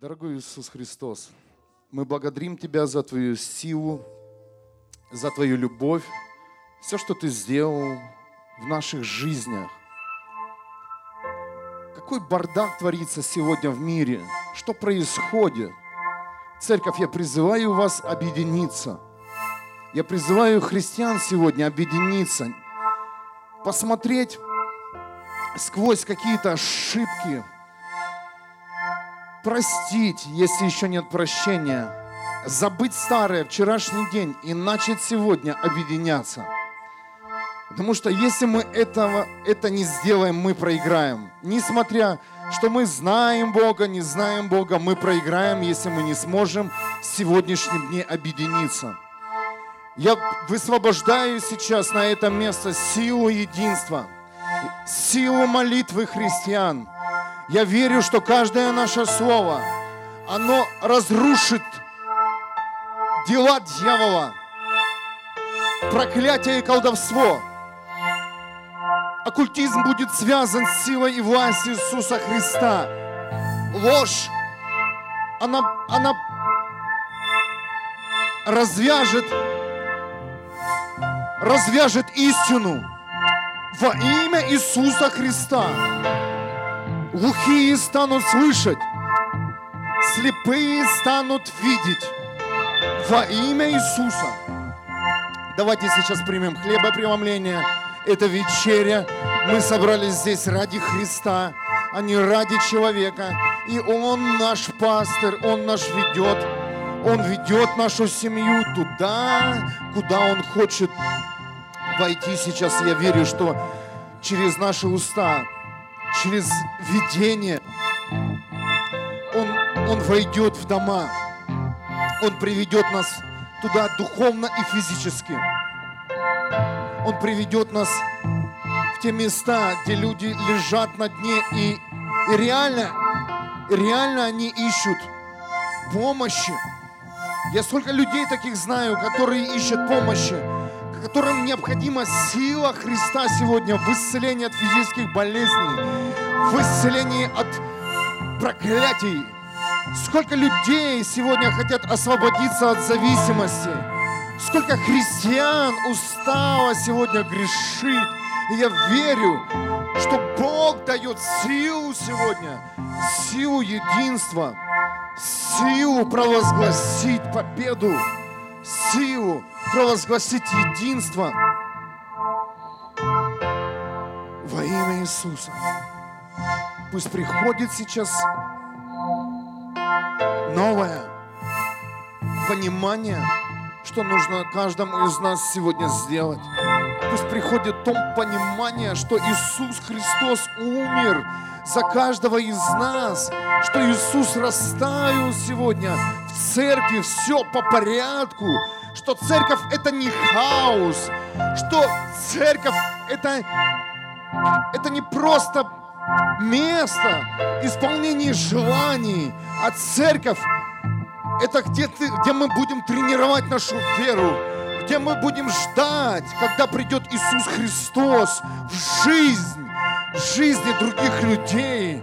Дорогой Иисус Христос, мы благодарим Тебя за Твою силу, за Твою любовь, все, что Ты сделал в наших жизнях. Какой бардак творится сегодня в мире? Что происходит? Церковь, я призываю вас объединиться. Я призываю христиан сегодня объединиться, посмотреть сквозь какие-то ошибки, простить, если еще нет прощения, забыть старое, вчерашний день и начать сегодня объединяться. Потому что если мы этого, это не сделаем, мы проиграем. Несмотря, что мы знаем Бога, не знаем Бога, мы проиграем, если мы не сможем в сегодняшнем дне объединиться. Я высвобождаю сейчас на это место силу единства, силу молитвы христиан. Я верю, что каждое наше слово, оно разрушит дела дьявола, проклятие и колдовство. Оккультизм будет связан с силой и властью Иисуса Христа. Ложь, она, она развяжет, развяжет истину во имя Иисуса Христа. Глухие станут слышать, слепые станут видеть во имя Иисуса. Давайте сейчас примем хлебопреломление. Это вечеря. Мы собрались здесь ради Христа, а не ради человека. И Он наш пастор, Он наш ведет. Он ведет нашу семью туда, куда Он хочет войти сейчас. Я верю, что через наши уста, через видение Он, он войдет в дома. Он приведет нас туда духовно и физически. Он приведет нас в те места, где люди лежат на дне и, и реально, реально они ищут помощи. Я столько людей таких знаю, которые ищут помощи, которым необходима сила Христа сегодня в исцелении от физических болезней, в исцелении от проклятий, Сколько людей сегодня хотят освободиться от зависимости. Сколько христиан устало сегодня грешить. И я верю, что Бог дает силу сегодня, силу единства, силу провозгласить победу, силу провозгласить единство во имя Иисуса. Пусть приходит сейчас новое понимание, что нужно каждому из нас сегодня сделать. Пусть приходит то понимание, что Иисус Христос умер за каждого из нас, что Иисус расставил сегодня в церкви все по порядку, что церковь это не хаос, что церковь это, это не просто место исполнения желаний, а церковь это где, ты, где мы будем тренировать нашу веру, где мы будем ждать, когда придет Иисус Христос в жизнь, жизни других людей.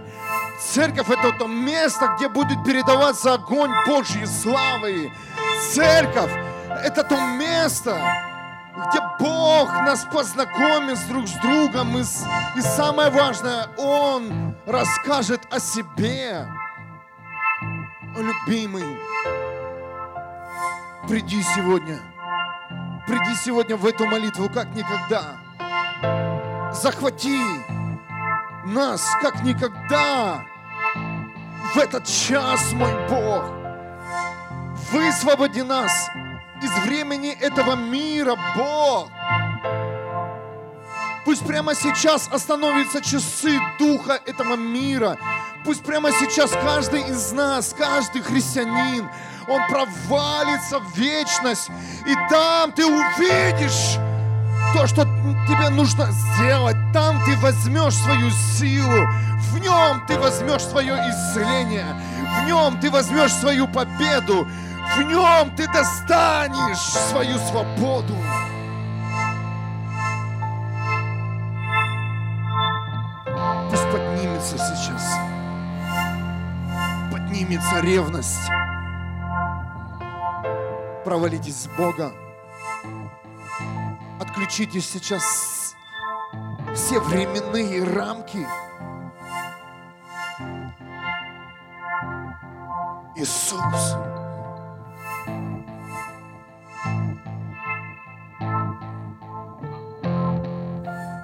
Церковь это то место, где будет передаваться огонь Божьей славы. Церковь это то место, где Бог нас познакомит друг с другом, и, и самое важное, Он расскажет о себе. О, любимый, приди сегодня, приди сегодня в эту молитву как никогда. Захвати нас как никогда в этот час, мой Бог. Высвободи нас из времени этого мира, Бог. Пусть прямо сейчас остановятся часы духа этого мира. Пусть прямо сейчас каждый из нас, каждый христианин, он провалится в вечность. И там ты увидишь то, что тебе нужно сделать. Там ты возьмешь свою силу. В нем ты возьмешь свое исцеление. В нем ты возьмешь свою победу. В нем ты достанешь свою свободу. Пусть поднимется сейчас. поднимется ревность. Провалитесь с Бога. Отключите сейчас все временные рамки. Иисус.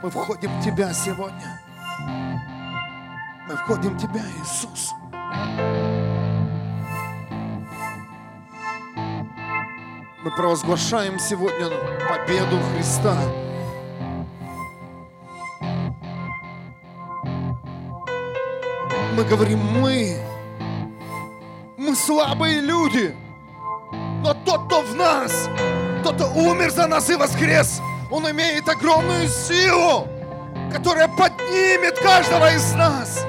Мы входим в Тебя сегодня. Мы входим в Тебя, Иисус. Мы провозглашаем сегодня победу Христа. Мы говорим, мы, мы слабые люди, но тот, кто в нас, тот, кто умер за нас и воскрес, он имеет огромную силу, которая поднимет каждого из нас.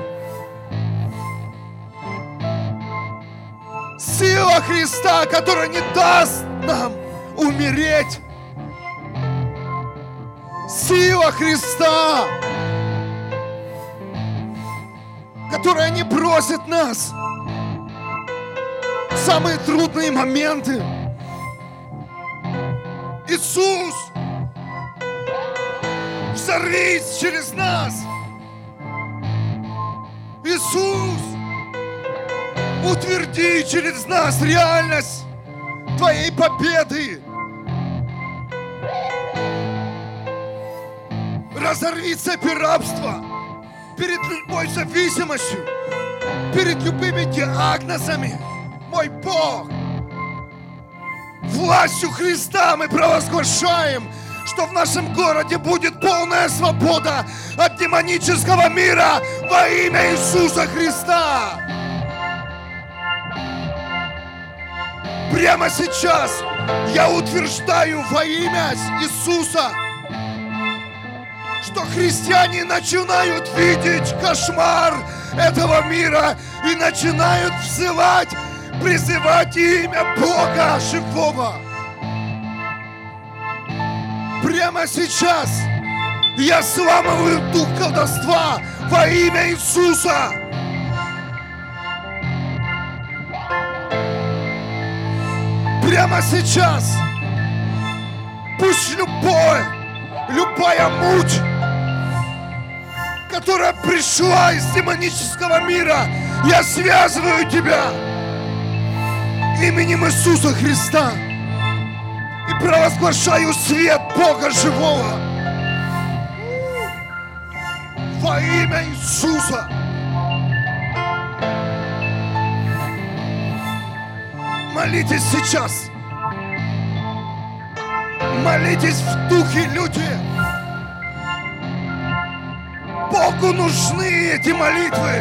Сила Христа, которая не даст нам умереть. Сила Христа, которая не бросит нас в самые трудные моменты. Иисус, взорвись через нас. Иисус, утверди через нас реальность Твоей победы. Разорви цепи рабства перед любой зависимостью, перед любыми диагнозами. Мой Бог, властью Христа мы провозглашаем, что в нашем городе будет полная свобода от демонического мира во имя Иисуса Христа. Прямо сейчас я утверждаю во имя Иисуса, что христиане начинают видеть кошмар этого мира и начинают взывать, призывать имя Бога живого. Прямо сейчас я сламываю дух колдовства во имя Иисуса. Прямо сейчас пусть любое, любая муть, которая пришла из демонического мира, я связываю тебя именем Иисуса Христа и провозглашаю свет Бога живого во имя Иисуса. Молитесь сейчас. Молитесь в духе, люди. Богу нужны эти молитвы.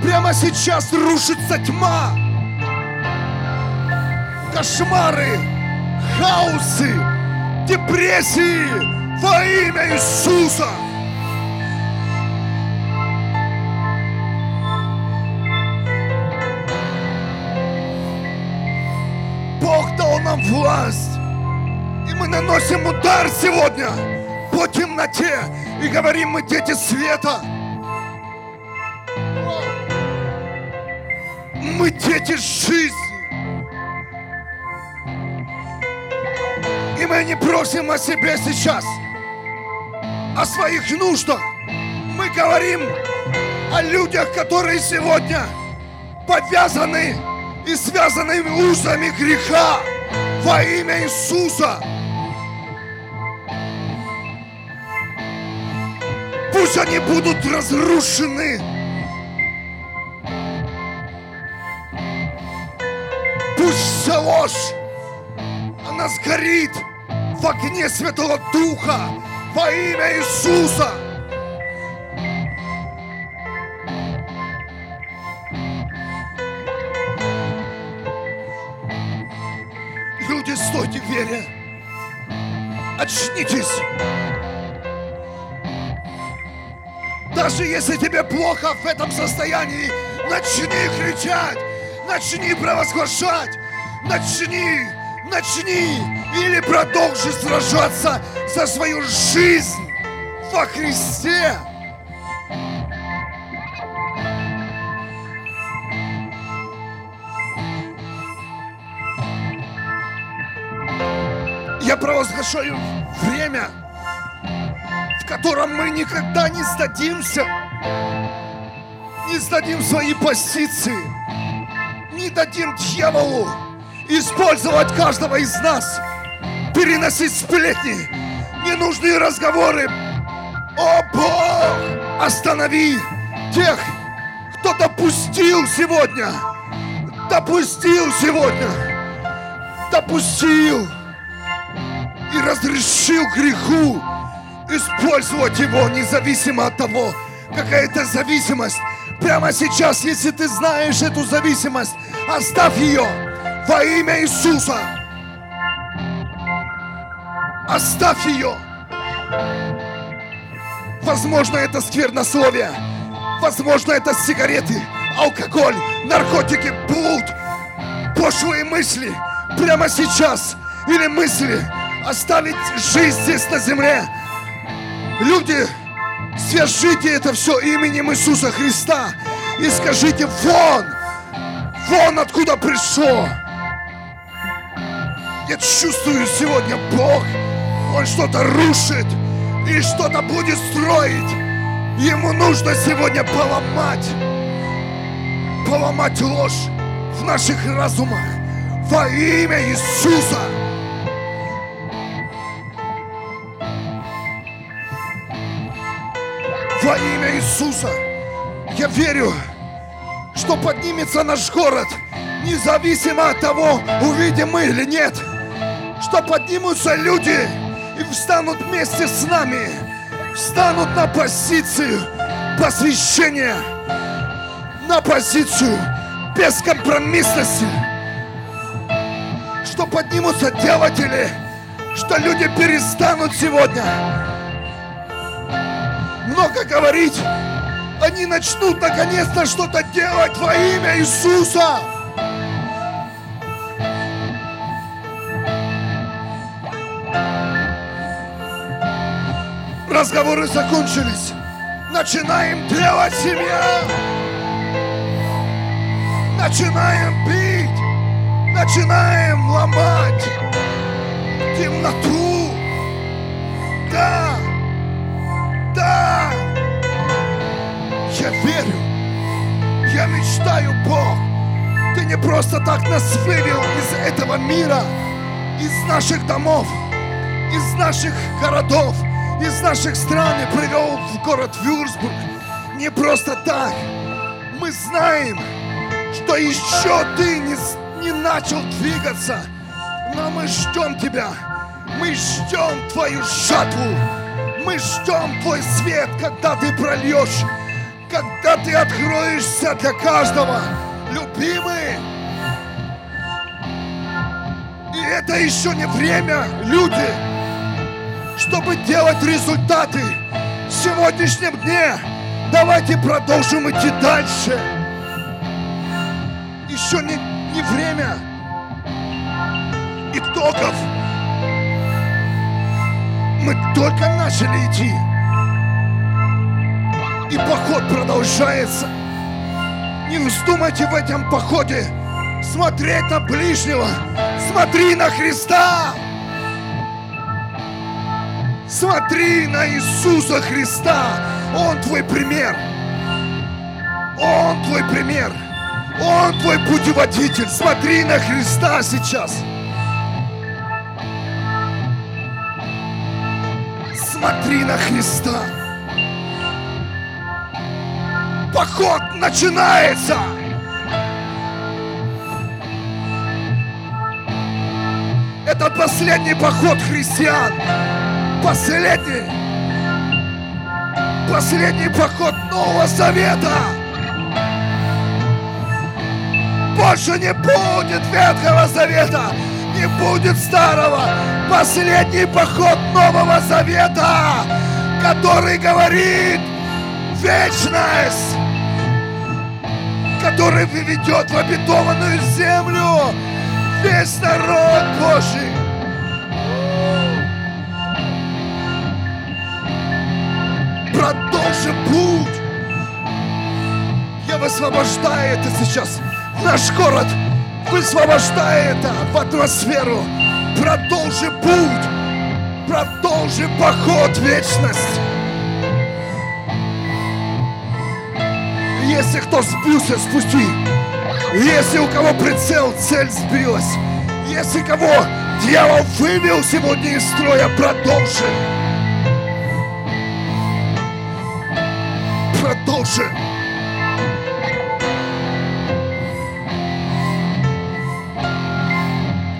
Прямо сейчас рушится тьма. Кошмары, хаосы, депрессии во имя Иисуса. Власть. И мы наносим удар сегодня по темноте и говорим, мы дети света. Мы дети жизни. И мы не просим о себе сейчас, о своих нуждах. Мы говорим о людях, которые сегодня повязаны и связаны узами греха во имя Иисуса. Пусть они будут разрушены. Пусть вся ложь, она сгорит в огне Святого Духа во имя Иисуса. Вере. Очнитесь. Даже если тебе плохо в этом состоянии, начни кричать, начни провозглашать, начни, начни или продолжи сражаться за свою жизнь во Христе. Я провозглашаю время, в котором мы никогда не сдадимся, не сдадим свои позиции, не дадим дьяволу использовать каждого из нас, переносить сплетни, ненужные разговоры. О Бог, останови тех, кто допустил сегодня, допустил сегодня, допустил и разрешил греху использовать его независимо от того, какая это зависимость. Прямо сейчас, если ты знаешь эту зависимость, оставь ее во имя Иисуса. Оставь ее. Возможно, это сквернословие. Возможно, это сигареты, алкоголь, наркотики, блуд, пошлые мысли. Прямо сейчас. Или мысли оставить жизнь здесь на земле. Люди, свяжите это все именем Иисуса Христа и скажите «Вон! Вон откуда пришло!» Я чувствую сегодня Бог, Он что-то рушит и что-то будет строить. Ему нужно сегодня поломать, поломать ложь в наших разумах во имя Иисуса. Во имя Иисуса я верю, что поднимется наш город, независимо от того, увидим мы или нет – что поднимутся люди и встанут вместе с нами, встанут на позицию посвящения, на позицию бескомпромиссности, что поднимутся делатели, что люди перестанут сегодня много говорить, они начнут наконец-то что-то делать во имя Иисуса. Разговоры закончились. Начинаем делать семья. Начинаем бить. Начинаем ломать темноту. Да. Я верю. Я мечтаю, Бог. Ты не просто так нас вывел из этого мира, из наших домов, из наших городов, из наших стран и привел в город Вюрсбург. Не просто так. Мы знаем, что еще ты не, не начал двигаться. Но мы ждем тебя. Мы ждем твою жатву. Мы ждем твой свет, когда ты прольешь. Когда ты откроешься для каждого. Любимый. И это еще не время, люди чтобы делать результаты в сегодняшнем дне. Давайте продолжим идти дальше. Еще не, не время итогов. Мы только начали идти. И поход продолжается. Не вздумайте в этом походе смотреть на ближнего. Смотри на Христа. Смотри на Иисуса Христа. Он твой пример. Он твой пример. Он твой путеводитель. Смотри на Христа сейчас. Смотри на Христа. Поход начинается. Это последний поход христиан последний, последний поход Нового Завета. Больше не будет Ветхого Завета, не будет Старого. Последний поход Нового Завета, который говорит вечность, который выведет в обетованную землю весь народ Божий. продолжим путь. Я высвобождаю это сейчас. Наш город высвобождает это в атмосферу. Продолжи путь. Продолжи поход в вечность. Если кто сбился, спусти. Если у кого прицел, цель сбилась. Если кого дьявол вывел сегодня из строя, продолжи. Продолжи.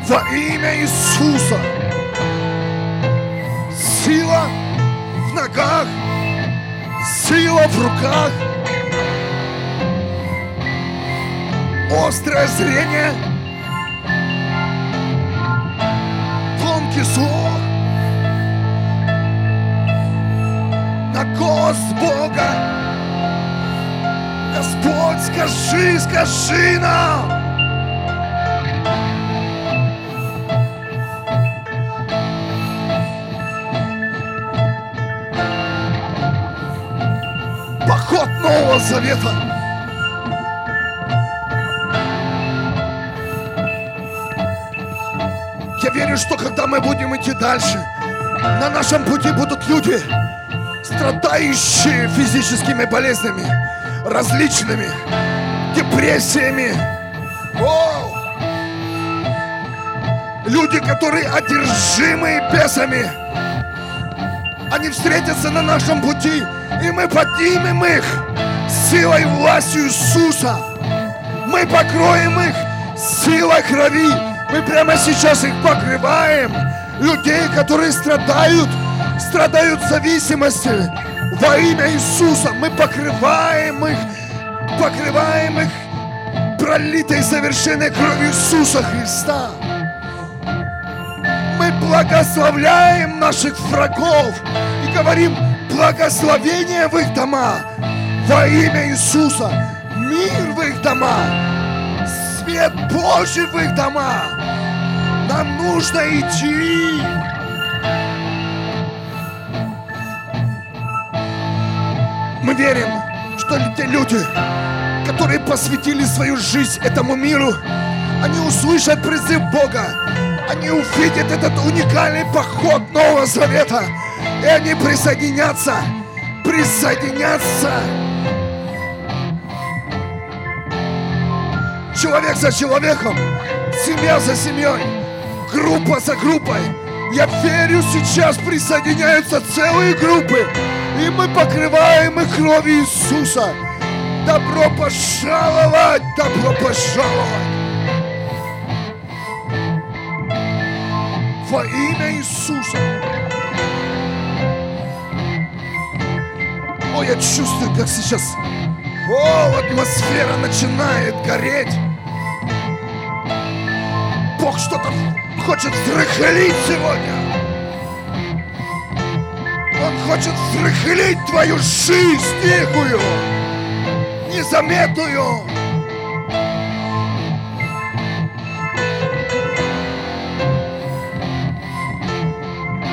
Во имя Иисуса. Сила в ногах, сила в руках, острое зрение, тонкий слух, на голос Бога. Господь, скажи, скажи нам. Нового Завета. верю, что когда мы будем идти дальше, на нашем пути будут люди, страдающие физическими болезнями, различными депрессиями. О! Люди, которые одержимы бесами, они встретятся на нашем пути, и мы поднимем их силой и властью Иисуса. Мы покроем их силой крови мы прямо сейчас их покрываем. Людей, которые страдают, страдают зависимости. Во имя Иисуса мы покрываем их, покрываем их пролитой совершенной кровью Иисуса Христа. Мы благословляем наших врагов и говорим благословение в их дома во имя Иисуса, мир в их дома, свет Божий в их дома. Нам нужно идти. Мы верим, что те люди, которые посвятили свою жизнь этому миру, они услышат призыв Бога, они увидят этот уникальный поход Нового Завета, и они присоединятся, присоединятся человек за человеком, семья за семьей, группа за группой. Я верю, сейчас присоединяются целые группы, и мы покрываем их кровью Иисуса. Добро пожаловать, добро пожаловать. Во имя Иисуса. О, я чувствую, как сейчас о, атмосфера начинает гореть. Бог что-то хочет взрыхлить сегодня. Он хочет взрыхлить твою жизнь тихую, незаметную.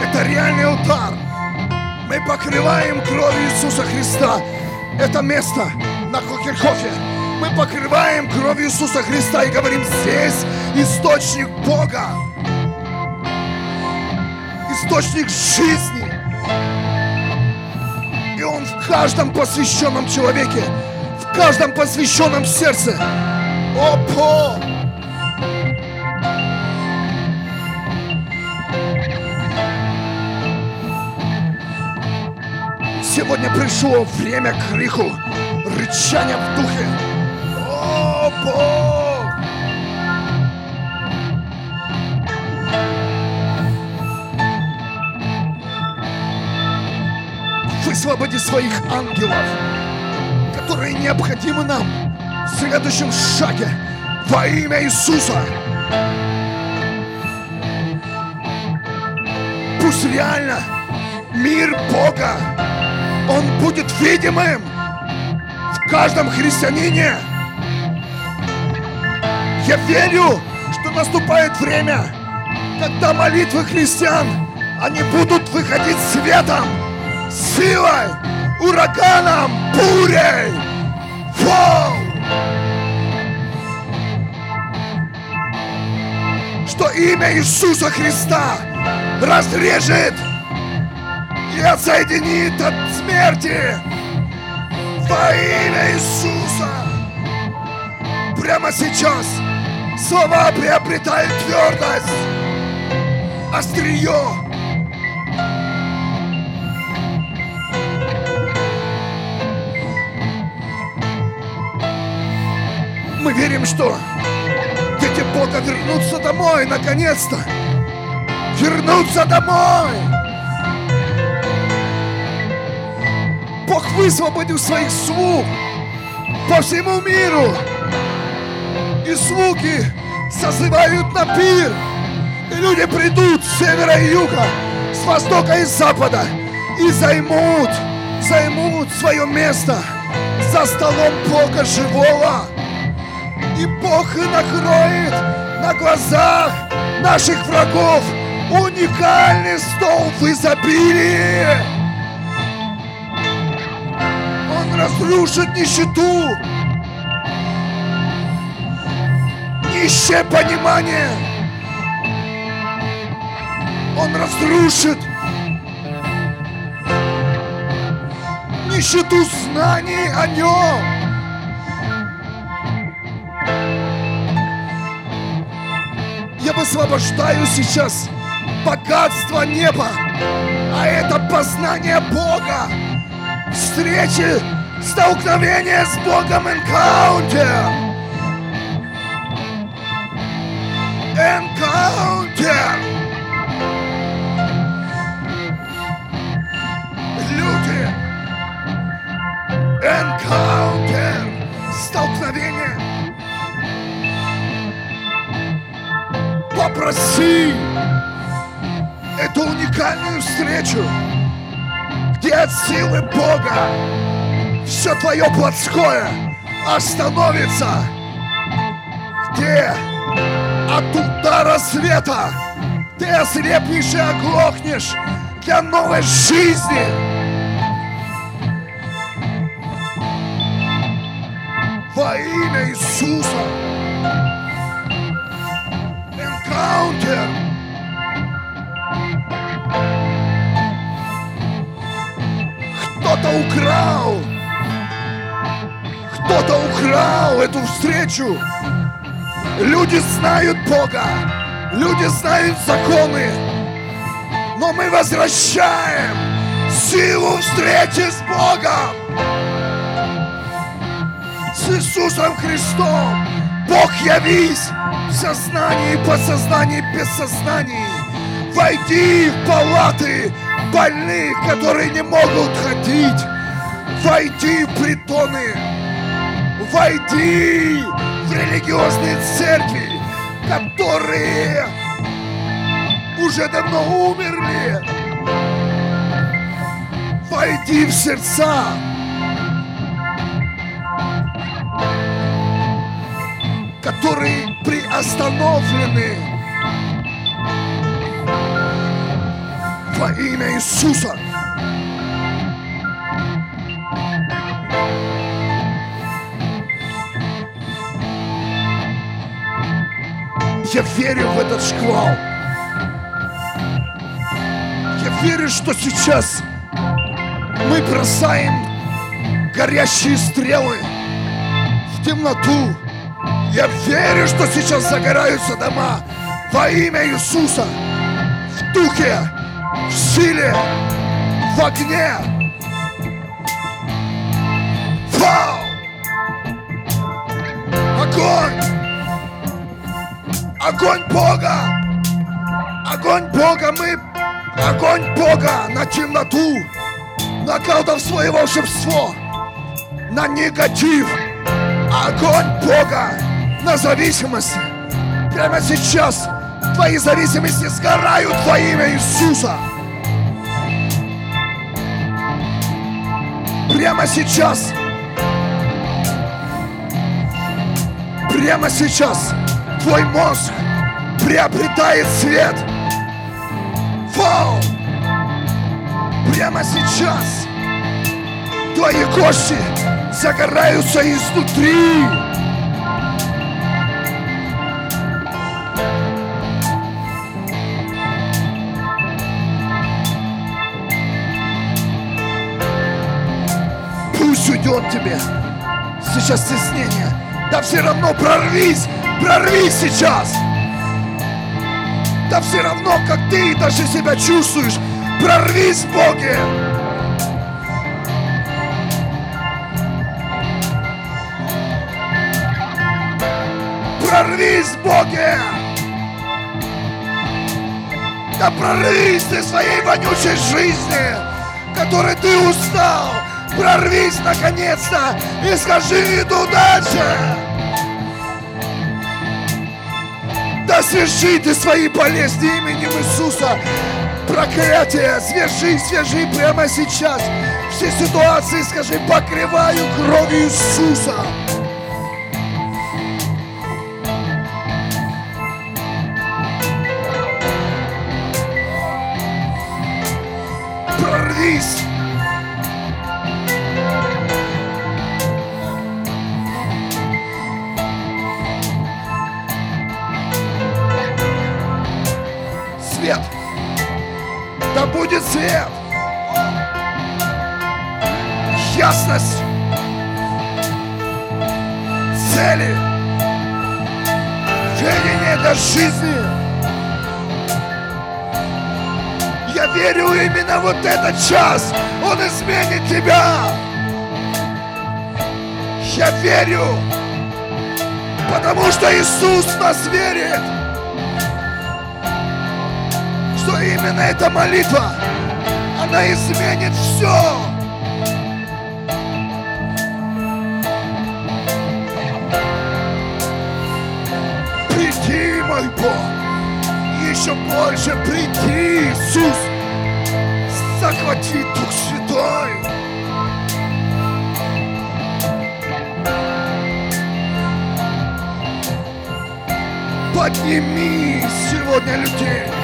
Это реальный удар. Мы покрываем кровью Иисуса Христа это место на Хокерхофе мы покрываем кровью Иисуса Христа и говорим, здесь источник Бога, источник жизни. И Он в каждом посвященном человеке, в каждом посвященном сердце. Опо! Сегодня пришло время криху, рычания в духе. О, Высвободи своих ангелов, которые необходимы нам в следующем шаге во имя Иисуса. Пусть реально мир Бога, он будет видимым в каждом христианине. Я верю, что наступает время, когда молитвы христиан, они будут выходить светом, силой, ураганом, бурей. Вау! Что имя Иисуса Христа разрежет и отсоединит от смерти во имя Иисуса. Прямо сейчас слова приобретают твердость, острие. Мы верим, что дети Бога вернутся домой, наконец-то. Вернутся домой. Бог высвободил своих слуг по всему миру. И слуги созывают на пир. И люди придут с севера и юга, с востока и с запада и займут, займут свое место за столом Бога живого. И Бог накроет на глазах наших врагов уникальный стол в изобилии. Он разрушит нищету, нищее понимание. Он разрушит нищету знаний о нем. Я высвобождаю сейчас богатство неба, а это познание Бога, встречи, столкновение с Богом, энкаунтер. Encounter! Люди! Encounter! Столкновение! Попроси эту уникальную встречу, где от силы Бога все твое плотское остановится, где от удара света ты ослепнешь и оглохнешь для новой жизни. Во имя Иисуса. Украл. Кто-то украл эту встречу. Люди знают Бога, люди знают законы, но мы возвращаем силу встречи с Богом, с Иисусом Христом. Бог явись в сознании, подсознании, бессознании. Войди в палаты больных, которые не могут ходить. Войди в притоны. Войди в религиозные церкви, которые уже давно умерли. Войди в сердца. которые приостановлены во имя Иисуса. Я верю в этот шквал. Я верю, что сейчас мы бросаем горящие стрелы в темноту. Я верю, что сейчас загораются дома во имя Иисуса. В духе, в силе, в огне. Вау! Огонь! Огонь Бога! Огонь Бога! Мы... Огонь Бога на темноту, на колдовство и волшебство, на негатив. Огонь Бога на зависимости. Прямо сейчас твои зависимости сгорают во имя Иисуса. Прямо сейчас. Прямо сейчас твой мозг приобретает свет. Вау! Прямо сейчас твои кости загораются изнутри. Придет тебе. Сейчас стеснение. Да все равно прорвись, прорвись сейчас. Да все равно, как ты даже себя чувствуешь, прорвись, Боги. Прорвись, Боги! Да прорвись ты своей вонючей жизни, которой ты устал. Прорвись наконец-то и скажи, иду дальше. Да свяжи ты свои болезни именем Иисуса. Проклятие, свяжи, свяжи прямо сейчас. Все ситуации, скажи, покрываю кровью Иисуса. Свет! Да будет свет! Ясность! Цели! Видение для жизни! Я верю именно вот этот час. Он изменит тебя. Я верю, потому что Иисус нас верит, именно эта молитва, она изменит все. Приди, мой Бог еще больше приди, Иисус. Захвати Дух Святой. Подними сегодня людей.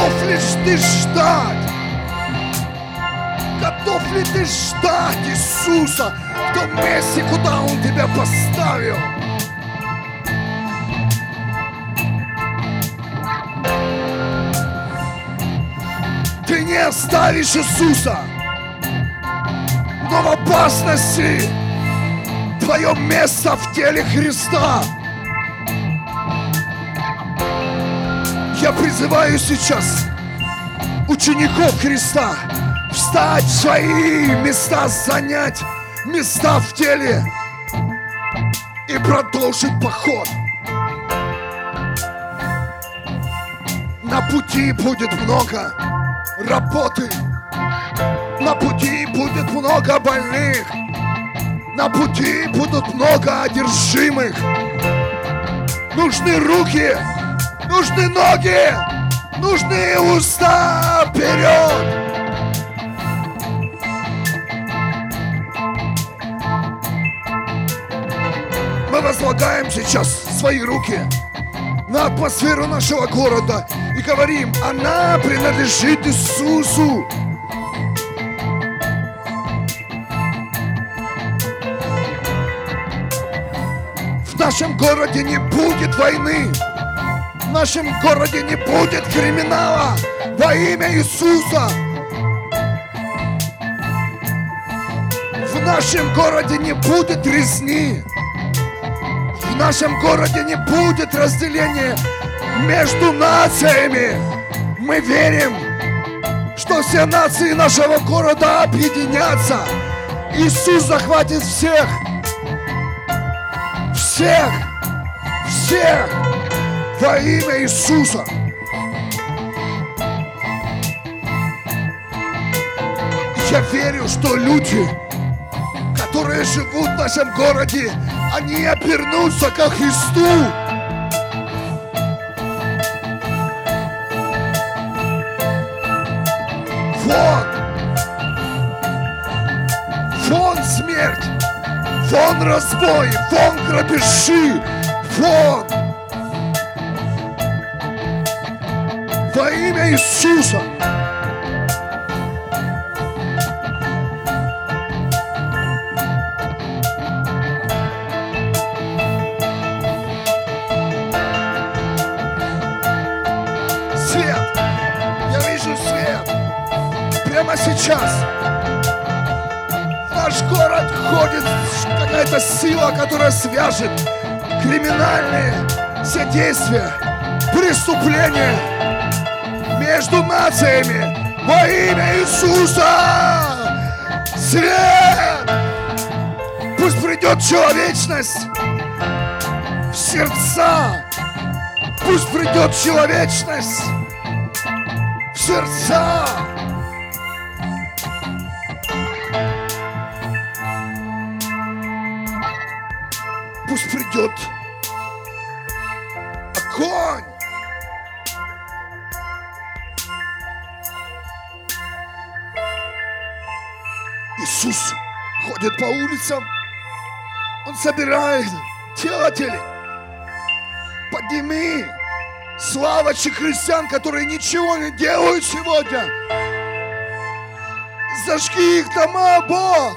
Готов ли ты ждать? Готов ли ты ждать Иисуса в том месте, куда Он тебя поставил? Ты не оставишь Иисуса, но в опасности твое место в теле Христа. Я призываю сейчас учеников Христа встать в свои места, занять места в теле и продолжить поход. На пути будет много работы, на пути будет много больных, на пути будут много одержимых. Нужны руки, нужны ноги, нужны уста вперед. Мы возлагаем сейчас свои руки на атмосферу нашего города и говорим, она принадлежит Иисусу. В нашем городе не будет войны. В нашем городе не будет криминала во имя Иисуса. В нашем городе не будет резни. В нашем городе не будет разделения между нациями. Мы верим, что все нации нашего города объединятся. Иисус захватит всех. Всех. Всех. Во имя Иисуса. Я верю, что люди, которые живут в нашем городе, они обернутся ко Христу. Вон! Вон смерть! Вон разбой! Вон грабежи! Вон! Во имя Иисуса! Свет! вижу свет. Прямо сейчас наш город ходит какая-то сила, которая свяжет криминальные все действия, преступления между нациями во имя Иисуса. Свет! Пусть придет человечность в сердца. Пусть придет человечность в сердца. Пусть придет улицам, Он собирает делателей. Подними славочек христиан, которые ничего не делают сегодня. Зажги их дома, Бог,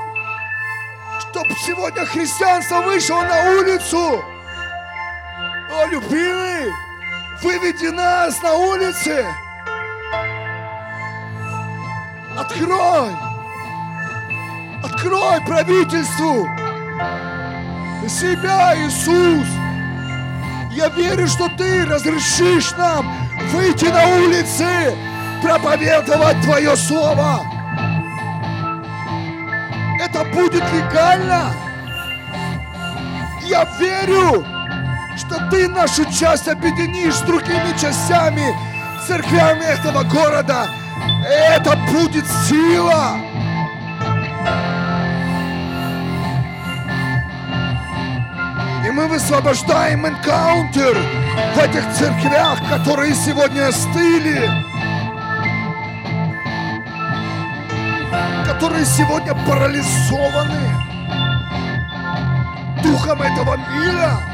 чтобы сегодня христианство вышло на улицу. О, любимый, выведи нас на улицы. Открой, открой правительству себя, Иисус. Я верю, что Ты разрешишь нам выйти на улицы, проповедовать Твое Слово. Это будет легально. Я верю, что Ты нашу часть объединишь с другими частями, церквями этого города. Это будет сила. Мы высвобождаем энкаунтер в этих церквях, которые сегодня остыли, которые сегодня парализованы духом этого мира.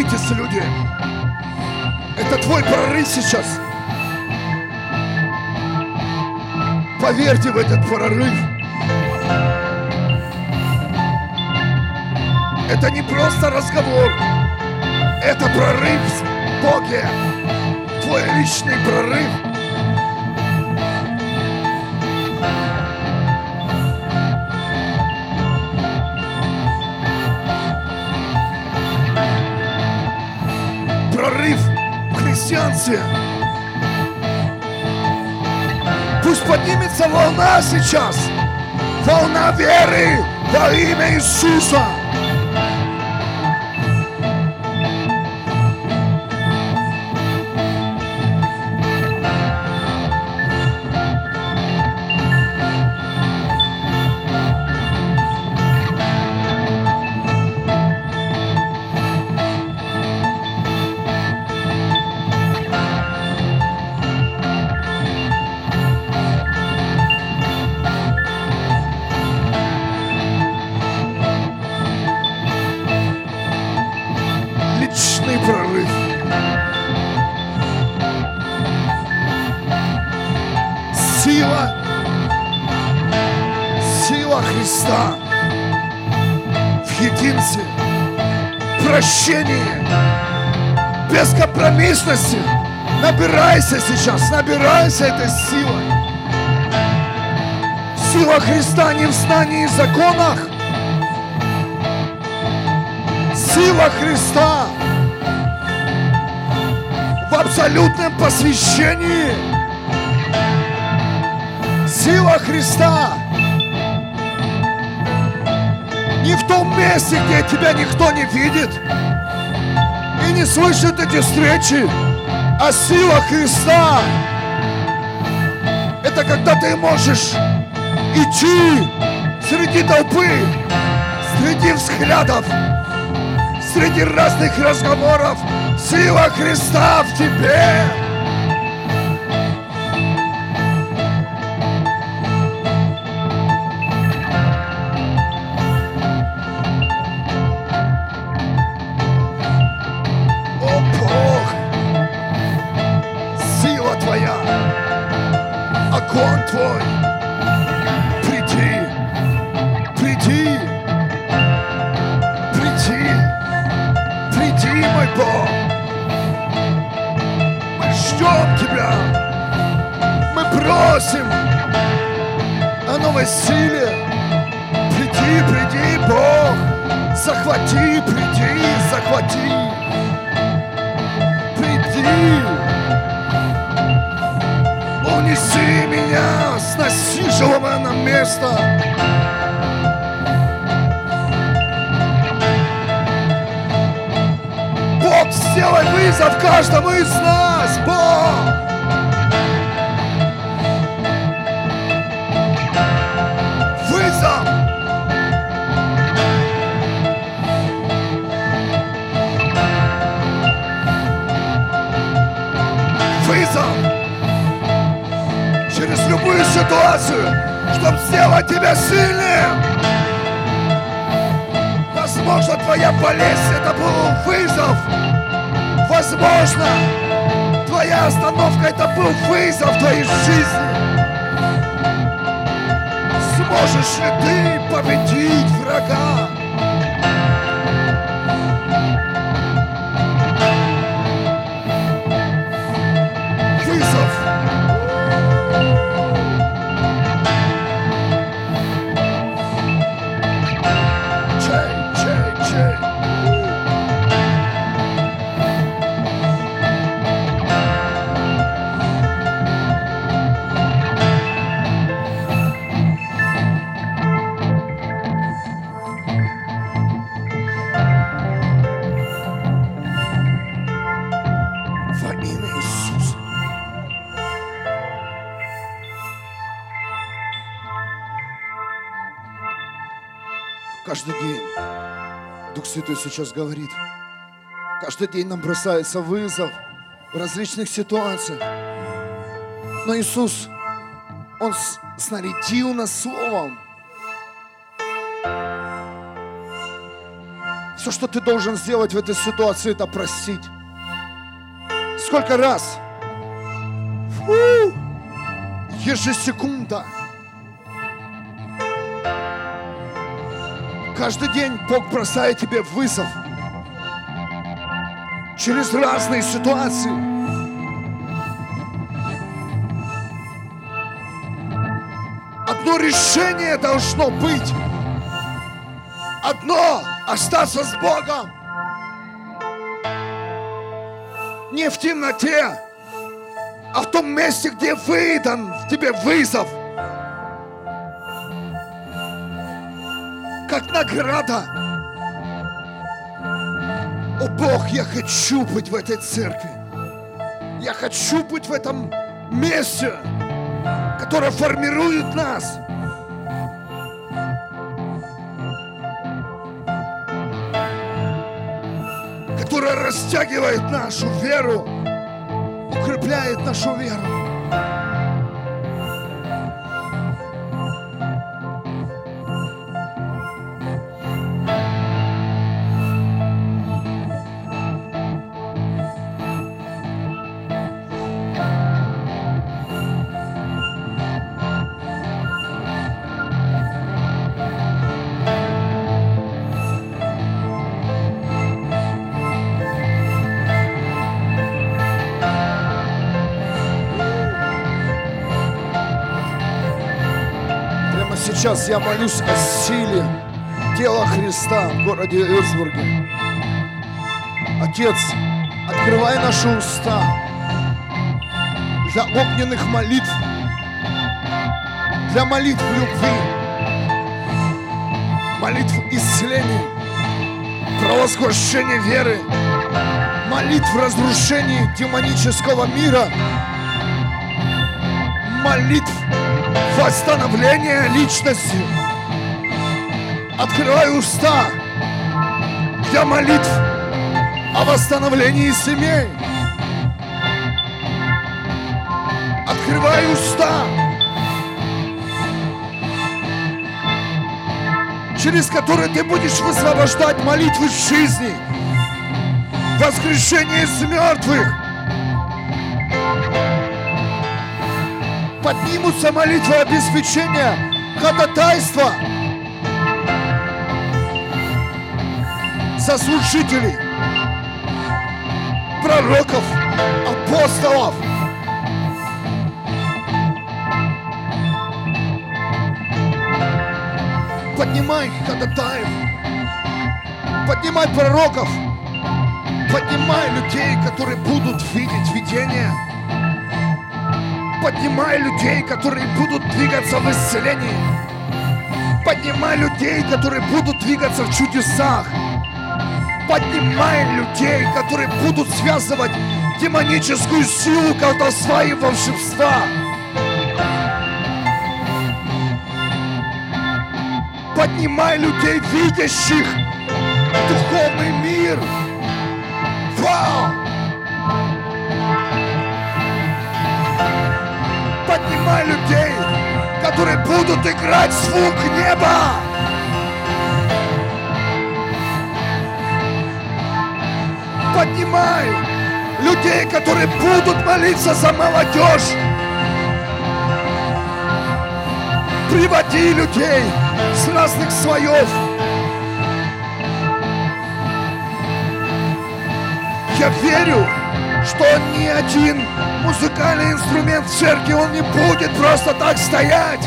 Прорвитесь, люди. Это твой прорыв сейчас. Поверьте в этот прорыв. Это не просто разговор. Это прорыв в Боге. Твой личный. Прорыв христианстве. Пусть поднимется волна сейчас. Волна веры во имя Иисуса. Бескомпромиссности. Набирайся сейчас, набирайся этой силой. Сила Христа не в знании и законах, сила Христа в абсолютном посвящении. Сила Христа не в том месте, где тебя никто не видит не слышит эти встречи, а сила Христа это когда ты можешь идти среди толпы, среди взглядов, среди разных разговоров. Сила Христа в тебе. Просим о новой силе. Приди, приди, Бог, захвати, приди, захвати. Приди, унеси меня с насиживого на место. Бог, сделай вызов каждому из нас, Бог! Любую ситуацию, чтобы сделать тебя сильным! Возможно, твоя болезнь это был вызов. Возможно, твоя остановка это был вызов твоей жизни. Сможешь ли ты победить врага? Каждый день Дух Святой сейчас говорит. Каждый день нам бросается вызов в различных ситуациях. Но Иисус, Он снарядил нас Словом. Все, что ты должен сделать в этой ситуации, это простить. Сколько раз? Фу! Ежесекунда. Каждый день Бог бросает тебе вызов. Через разные ситуации. Одно решение должно быть. Одно остаться с Богом. Не в темноте, а в том месте, где выдан тебе вызов. Как награда. О Бог, я хочу быть в этой церкви. Я хочу быть в этом месте, которое формирует нас. Которое растягивает нашу веру, укрепляет нашу веру. Сейчас я молюсь о силе тела Христа в городе Эрцбурге. Отец, открывай наши уста для огненных молитв, для молитв любви, молитв исцелений, провозглашения веры, молитв разрушения демонического мира, молитв восстановления личности. Открывай уста для молитв о восстановлении семей. Открывай уста, через которые ты будешь высвобождать молитвы жизни, воскрешение из мертвых. Поднимутся молитвы обеспечения, ходатайства за служителей, пророков, апостолов. Поднимай ходатаев, поднимай пророков, поднимай людей, которые будут видеть видение. Поднимай людей, которые будут двигаться в исцелении. Поднимай людей, которые будут двигаться в чудесах. Поднимай людей, которые будут связывать демоническую силу колдовства и волшебства. Поднимай людей, видящих духовный мир. Вау! Поднимай людей, которые будут играть звук неба. Поднимай людей, которые будут молиться за молодежь. Приводи людей с разных слоев. Я верю, что ни один музыкальный инструмент в церкви, он не будет просто так стоять.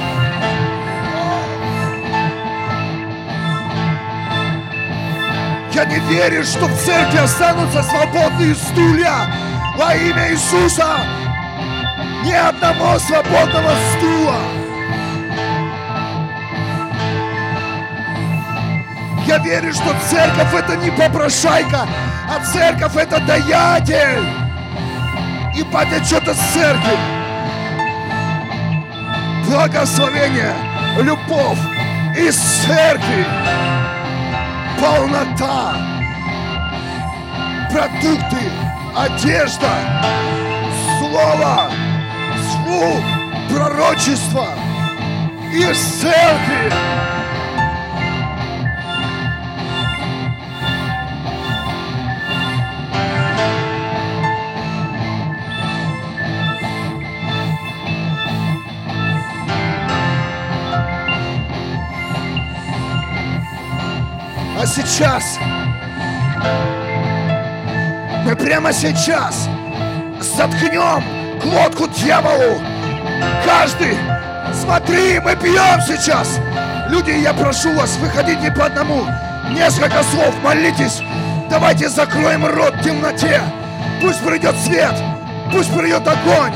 Я не верю, что в церкви останутся свободные стулья во имя Иисуса. Ни одного свободного стула. Я верю, что церковь это не попрошайка, а церковь это даятель. И потечет из церкви. Благословение, любовь из церкви, полнота, продукты, одежда, слово, звук, пророчество из церкви. Сейчас мы прямо сейчас заткнем глотку дьяволу. Каждый, смотри, мы пьем сейчас. Люди, я прошу вас, выходите по одному. Несколько слов, молитесь. Давайте закроем рот в темноте. Пусть придет свет, пусть придет огонь.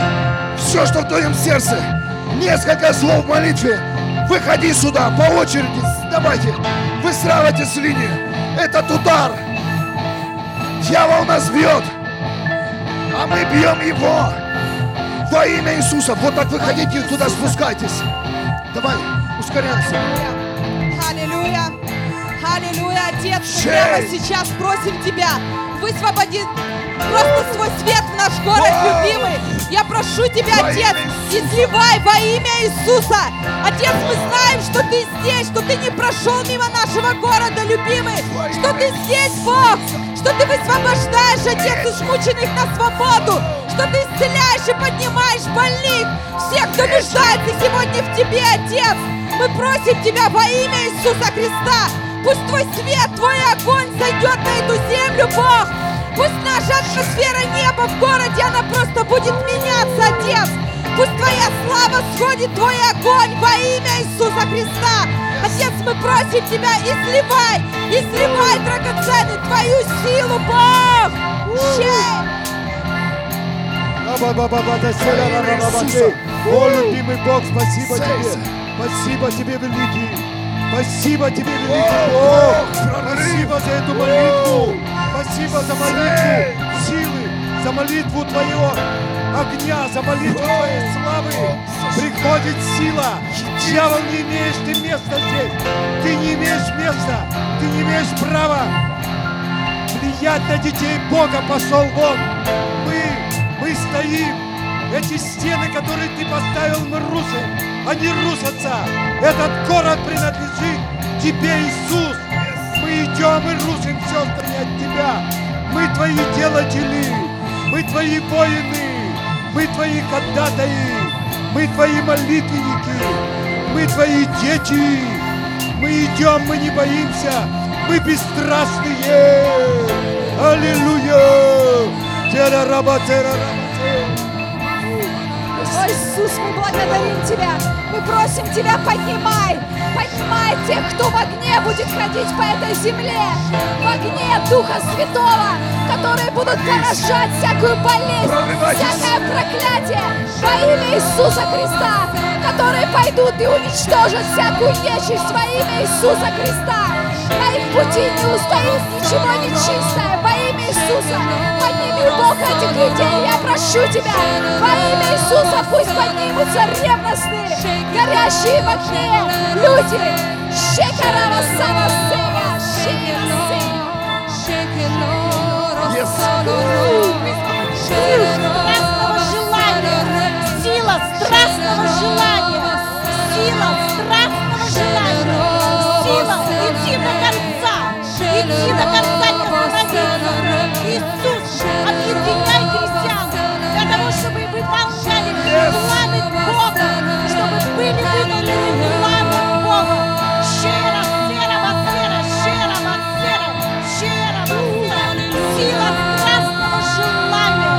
Все, что в твоем сердце. Несколько слов в молитве. Выходи сюда по очереди. Давайте, выстраивайтесь в линию. Этот удар. Дьявол нас бьет. А мы бьем его. Во имя Иисуса. Вот так выходите туда, спускайтесь. Давай, ускоряемся. Аллилуйя! Аллилуйя! Отец, мы прямо сейчас просим Тебя высвободи просто свой свет в наш город, любимый. Я прошу Тебя, Отец, Иисуса! изливай во имя Иисуса. Отец, мы знаем, что Ты здесь, что Ты не прошел мимо нашего города, любимый, что Ты здесь, Бог, что Ты высвобождаешь, Отец, измученных на свободу, что Ты исцеляешь и поднимаешь больных, всех, кто нуждается сегодня в Тебе, Отец. Мы просим Тебя во имя Иисуса Христа, пусть Твой свет, Твой огонь сойдет на эту землю, Бог. Пусть наша атмосфера неба в городе, она просто будет меняться, Отец. Пусть Твоя слава сходит, Твой огонь во имя Иисуса Христа. Отец, мы просим Тебя, изливай, изливай, драгоценный, Твою силу, Бог. О, любимый Бог, спасибо тебе. Спасибо тебе, великий. Спасибо тебе, великий Бог. Спасибо за эту молитву. Спасибо за молитву силы, за молитву твоего огня, за молитву твоей славы. Приходит сила. Дьявол, не имеешь ты места здесь. Ты не имеешь места. Ты не имеешь права. Проклять на детей Бога пошел вон. Мы, мы стоим. Эти стены, которые ты поставил, мы рушим. Они рушатся. Этот город принадлежит тебе, Иисус. Мы идем и рушим все, не от тебя. Мы твои делатели. Мы твои воины. Мы твои ходатаи. Мы твои молитвенники. Мы твои дети. Мы идем, мы не боимся. Мы бесстрастные. Аллилуйя. Тера-раба-тера-раба. О, Иисус, мы благодарим Тебя. Мы просим Тебя, поднимай. Поднимай тех, кто в огне будет ходить по этой земле. В огне Духа Святого, которые будут поражать всякую болезнь, всякое проклятие во имя Иисуса Христа, которые пойдут и уничтожат всякую нечисть во имя Иисуса Христа. На их пути не устоит ничего нечистое во имя Иисуса. Подними Бог этих людей, я прошу Тебя. Во имя Иисуса пусть поднимутся ревностные, горящие в огне люди. Шекарава сама сея, шекара страстного желания, сила страстного желания, сила страстного планы Бога, чтобы были выполнены планы Бога. Щера, сера, щера, басера, щера, басера. Сила страстного желания,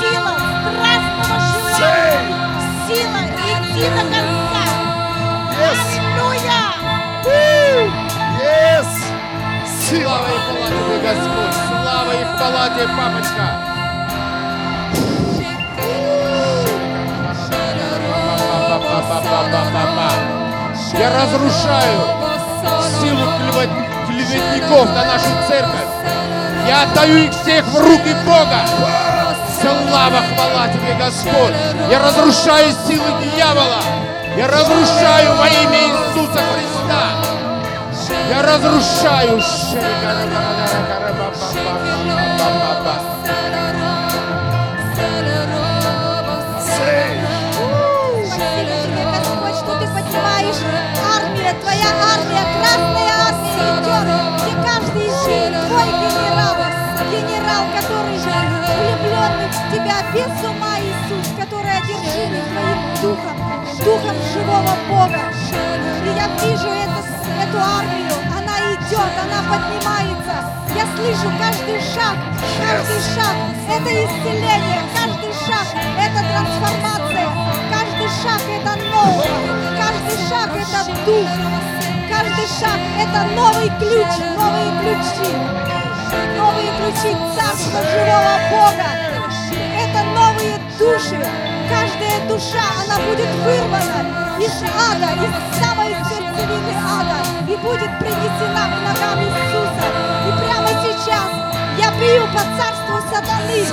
сила страстного желания, сила идти до конца. Аллилуйя! Yes! Слава и хвала тебе, Господь! Слава и хвала тебе, папочка! Я разрушаю силу клевет- клеветников на нашу церковь. Я отдаю их всех в руки Бога. Слава, хвала тебе, Господь. Я разрушаю силы дьявола. Я разрушаю во имя Иисуса Христа. Я разрушаю. Твоя армия, красная армия идет, где каждый них твой генерал, генерал, который влюбленный в тебя без ума, Иисус, который одержимый твоим духом, духом живого Бога. И я вижу эту, эту армию, она идет, она поднимается. Я слышу каждый шаг, каждый шаг – это исцеление, каждый шаг – это трансформация, каждый шаг – это новое, каждый шаг – это дух, каждый шаг – это новый ключ, новые ключи, новые ключи Царства живого Бога. Это новые души. Каждая душа, она будет вырвана из ада, из самой сердцевины ада и будет принесена к ногам Иисуса. И прямо сейчас я бью по царству сатаны,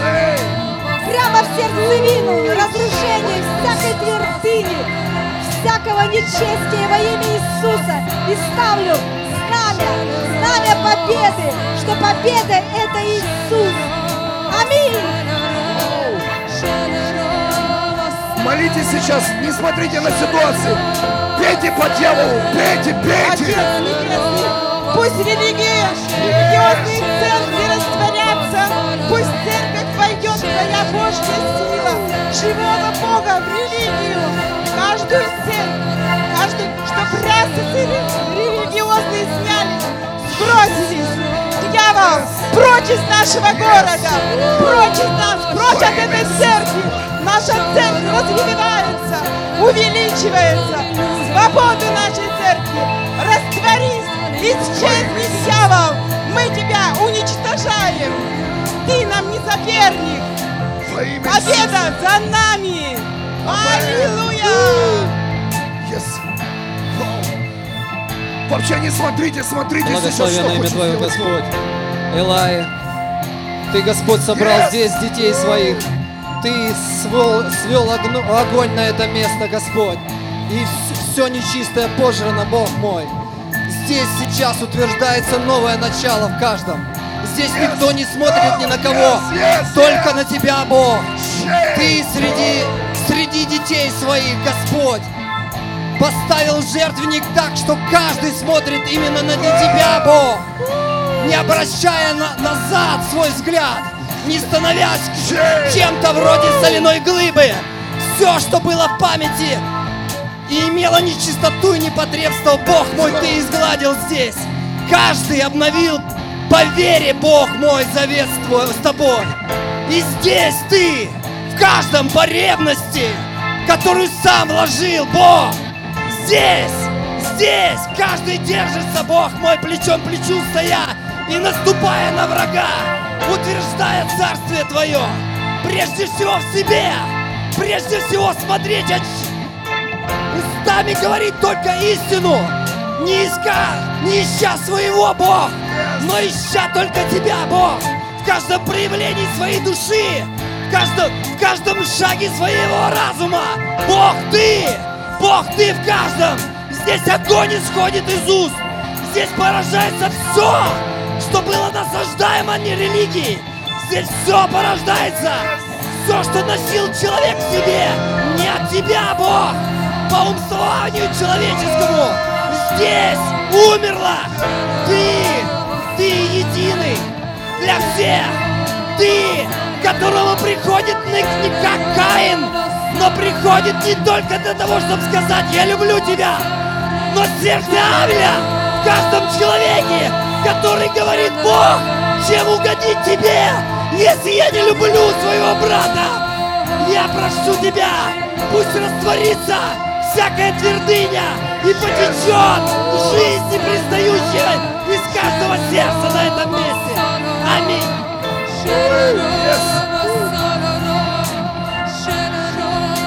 прямо в сердцевину разрушение всякой твердыни, всякого нечестия во имя Иисуса и ставлю знамя, знамя победы, что победа это Иисус. Аминь. Молитесь сейчас, не смотрите на ситуацию. Пейте по дьяволу, пейте, пейте. Отец пусть религия, религиозные церкви растворятся, пусть церковь Твоя Божья сила, живого Бога в религию, каждую церковь, каждый, чтобы рясы религиозные снялись, сбросились. Дьявол, прочь из нашего города, прочь из нас, прочь от этой церкви. Наша церковь развивается, увеличивается. Свободу нашей церкви. Растворись, исчезни, дьявол. Мы тебя уничтожаем. Ты нам не соперник. Победа за нами. Аллилуйя. Yes. Вау. Вообще не смотрите, смотрите сейчас, что имя Твое, Господь. Элай, Ты, Господь, собрал Yes! здесь детей своих. Ты свел, свел огонь на это место, Господь. И все нечистое пожрано, Бог мой. Здесь сейчас утверждается новое начало в каждом. Здесь никто не смотрит ни на кого, только на Тебя, Бог. Ты среди, среди детей своих, Господь, поставил жертвенник так, что каждый смотрит именно на Тебя, Бог, не обращая на- назад свой взгляд, не становясь чем-то вроде соляной глыбы. Все, что было в памяти, и имела нечистоту и непотребство, Бог мой, Ты изгладил здесь. Каждый обновил по вере, Бог мой, завет с тобой. И здесь Ты, в каждом по ревности, которую сам вложил, Бог. Здесь, здесь каждый держится, Бог мой, плечом плечу стоя и наступая на врага, утверждая царствие Твое. Прежде всего в себе, прежде всего смотреть от устами говорить только истину, не иска, не ища своего, Бог, но ища только Тебя, Бог, в каждом проявлении своей души, в каждом, в каждом шаге своего разума. Бог, Ты, Бог, Ты в каждом. Здесь огонь исходит из уст, здесь поражается все, что было насаждаемо не религией. Здесь все порождается, все, что носил человек в себе, не от Тебя, Бог! По умствованию человеческому здесь умерла. Ты, ты единый для всех. Ты, которому приходит не, не как Каин, но приходит не только для того, чтобы сказать «Я люблю тебя», но сердце Авеля в каждом человеке, который говорит «Бог, чем угодить тебе, если я не люблю своего брата?» Я прошу тебя, пусть растворится всякая твердыня и потечет жизнь непризнающая из каждого сердца на этом месте. Аминь.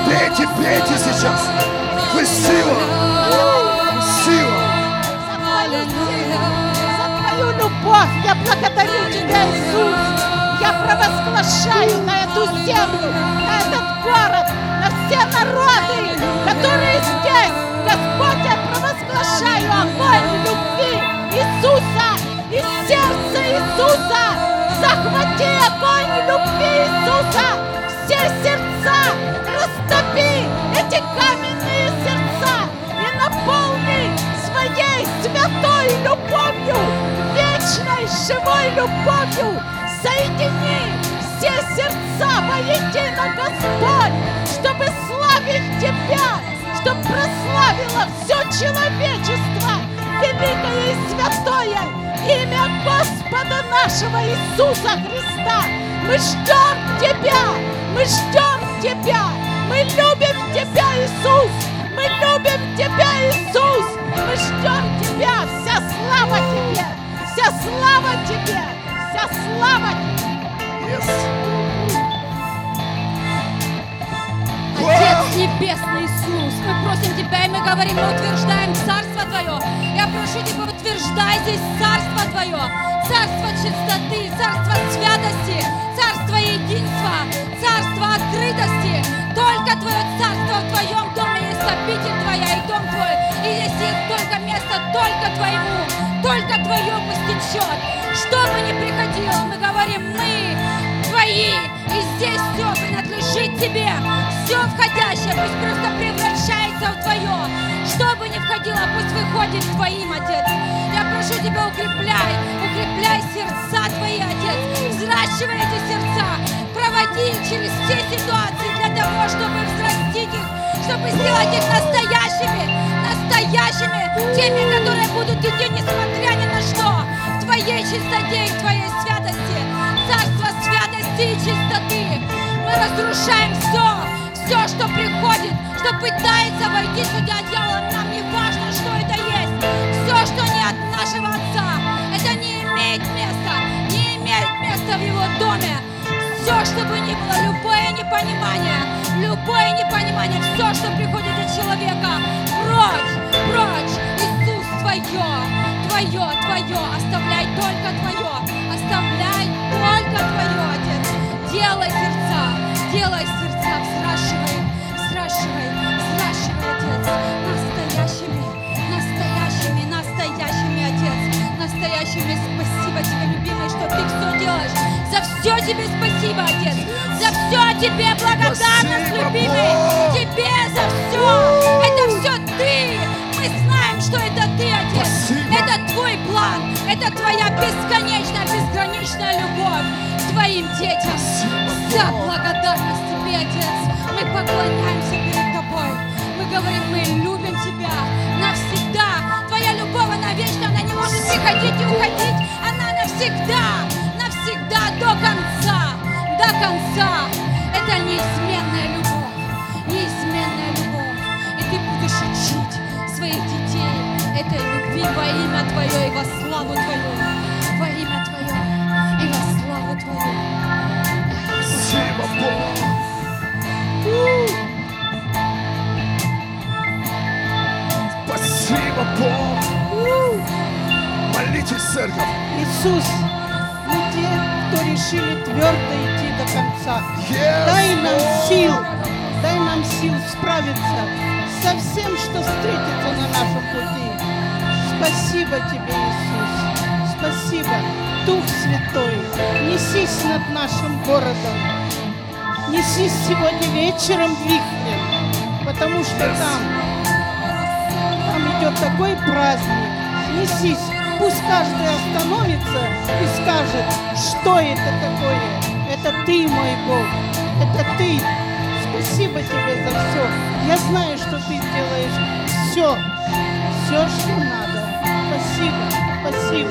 Пейте, пейте сейчас. Вы сила. Сила. За твою любовь я благодарю тебя, Иисус. Я провозглашаю на эту землю, на этот город, на все народы, которые каменные сердца и наполни своей святой любовью, вечной живой любовью. Соедини все сердца воедино, Господь, чтобы славить Тебя, чтобы прославило все человечество, великое и святое имя Господа нашего Иисуса Христа. Мы ждем Тебя, мы ждем Тебя, мы любим Тебя, Иисус, мы любим Тебя, Иисус, мы ждем Тебя, вся слава Тебе, вся слава Тебе, вся слава Тебе. Отец Небесный Иисус, мы просим Тебя, и мы говорим, мы утверждаем Царство Твое. Я прошу Тебя, утверждай здесь Царство Твое, Царство чистоты, Царство святости, единства, Царство открытости. Только Твое Царство в Твоем доме есть обитель Твоя и дом Твой. И есть только место только Твоему, только Твое пусть течет. Что бы ни приходило, мы говорим, мы Твои, и здесь все принадлежит Тебе. Все входящее пусть просто превращается в Твое. Что бы ни входило, пусть выходит Твоим, Отец. Тебя, укрепляй, укрепляй сердца Твои, Отец. Взращивай эти сердца, проводи их через все ситуации для того, чтобы взрастить их, чтобы сделать их настоящими, настоящими, теми, которые будут идти, несмотря ни на что, в Твоей чистоте и в Твоей святости. Царство святости и чистоты. Мы разрушаем все, все, что приходит, что пытается войти сюда дьяволом. Нам имеет места, не имеет места в Его доме. Все, что бы ни было, любое непонимание, любое непонимание, все, что приходит от человека, прочь, прочь, Иисус, Твое, Твое, Твое, оставляй только Твое, оставляй только Твое, Отец. Делай сердца, делай сердца, взращивай, взращивай, взращивай, Отец, настоящими, настоящими, настоящими, Отец, настоящими. Спасибо Тебе, любимый, что Ты все тебе спасибо, Отец. За все тебе благодарность, любимый. Тебе за все. Это все ты. Мы знаем, что это ты, Отец. Спасибо. Это твой план. Это твоя бесконечная, безграничная любовь к твоим детям. За благодарность тебе, Отец. Мы поклоняемся перед тобой. Мы говорим, мы любим тебя навсегда. Твоя любовь, она вечна, она не может приходить и уходить. Навсегда, навсегда, до конца, до конца. Это неизменная любовь, неизменная любовь. И ты будешь учить своих детей этой любви во имя Твое и во славу Твою. Во имя Твое и во славу Твою. Спасибо, Бог. Спасибо, Бог. Молитесь, церковь. Иисус, мы те, кто решили твердо идти до конца. Yes, Дай нам Lord. сил, дай нам сил справиться со всем, что встретится на нашем пути. Спасибо тебе, Иисус. Спасибо, Дух Святой. Несись над нашим городом. Несись сегодня вечером вихрем, потому что там, там идет такой праздник. Несись, пусть каждый остановится и скажет, что это такое. Это ты, мой Бог, это ты. Спасибо тебе за все. Я знаю, что ты делаешь все, все, что надо. Спасибо, спасибо.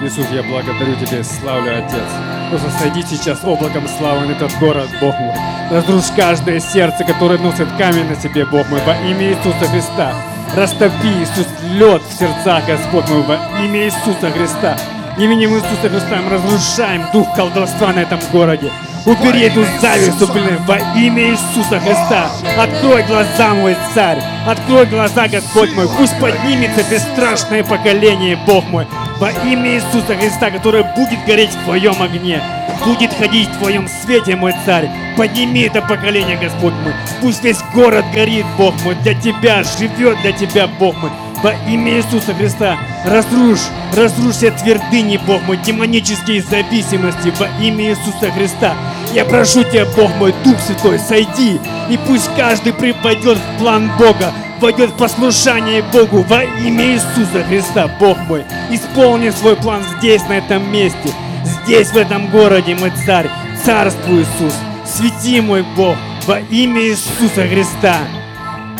Иисус, я благодарю Тебя, славлю, Отец. Просто сойди сейчас облаком славы на этот город, Бог мой. Разрушь каждое сердце, которое носит камень на себе, Бог мой, во имя Иисуса Христа. Растопи, Иисус, лед в сердцах, Господь мой, во имя Иисуса Христа. Именем Иисуса Христа мы разрушаем дух колдовства на этом городе. Убери эту зависть, блин, во имя Иисуса Христа. Открой глаза, мой царь. Открой глаза, Господь мой. Пусть поднимется бесстрашное поколение, Бог мой. Во имя Иисуса Христа, которое будет гореть в Твоем огне. Будет ходить в Твоем свете, мой царь. Подними это поколение, Господь мой. Пусть весь город горит, Бог мой, для Тебя, живет для Тебя, Бог мой. Во имя Иисуса Христа разрушь, разрушь все твердыни, Бог мой, демонические зависимости во имя Иисуса Христа. Я прошу Тебя, Бог мой, Дух Святой, сойди, и пусть каждый припадет в план Бога, войдет в послушание Богу во имя Иисуса Христа, Бог мой. Исполни свой план здесь, на этом месте, здесь, в этом городе, мой царь. Царствуй, Иисус, свети, мой Бог, во имя Иисуса Христа.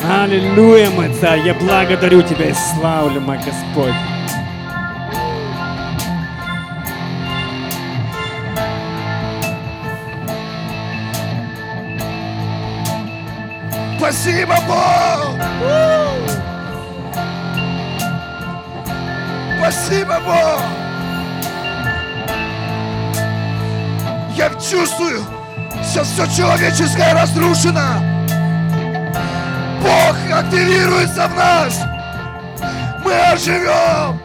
Аллилуйя, мой царь, я благодарю Тебя и славлю, мой Господь. Спасибо, Бог! Спасибо, Бог! Я чувствую, сейчас все человеческое разрушено. Бог активируется в нас. Мы оживем.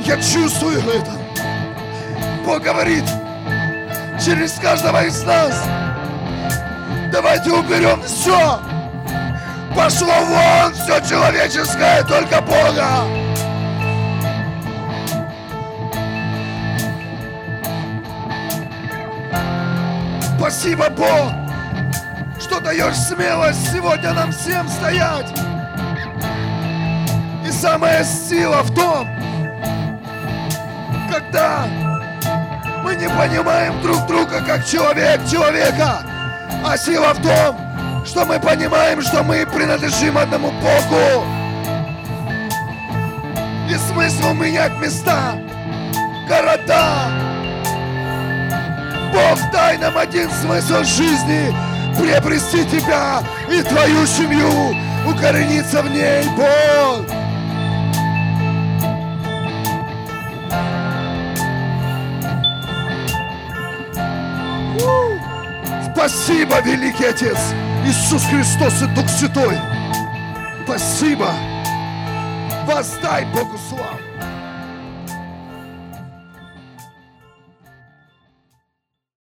Я чувствую это. Бог говорит через каждого из нас. Давайте уберем все. Пошло вон все человеческое, только Бога. Спасибо, Бог, что даешь смелость сегодня нам всем стоять. И самая сила в том, когда мы не понимаем друг друга как человек человека, а сила в том, что мы понимаем, что мы принадлежим одному Богу. И смысл менять места, города. Бог, дай нам один смысл жизни приобрести тебя и твою семью, укорениться в ней, Бог. Спасибо, великий Отец, Иисус Христос и Дух Святой. Спасибо. Воздай Богу славу.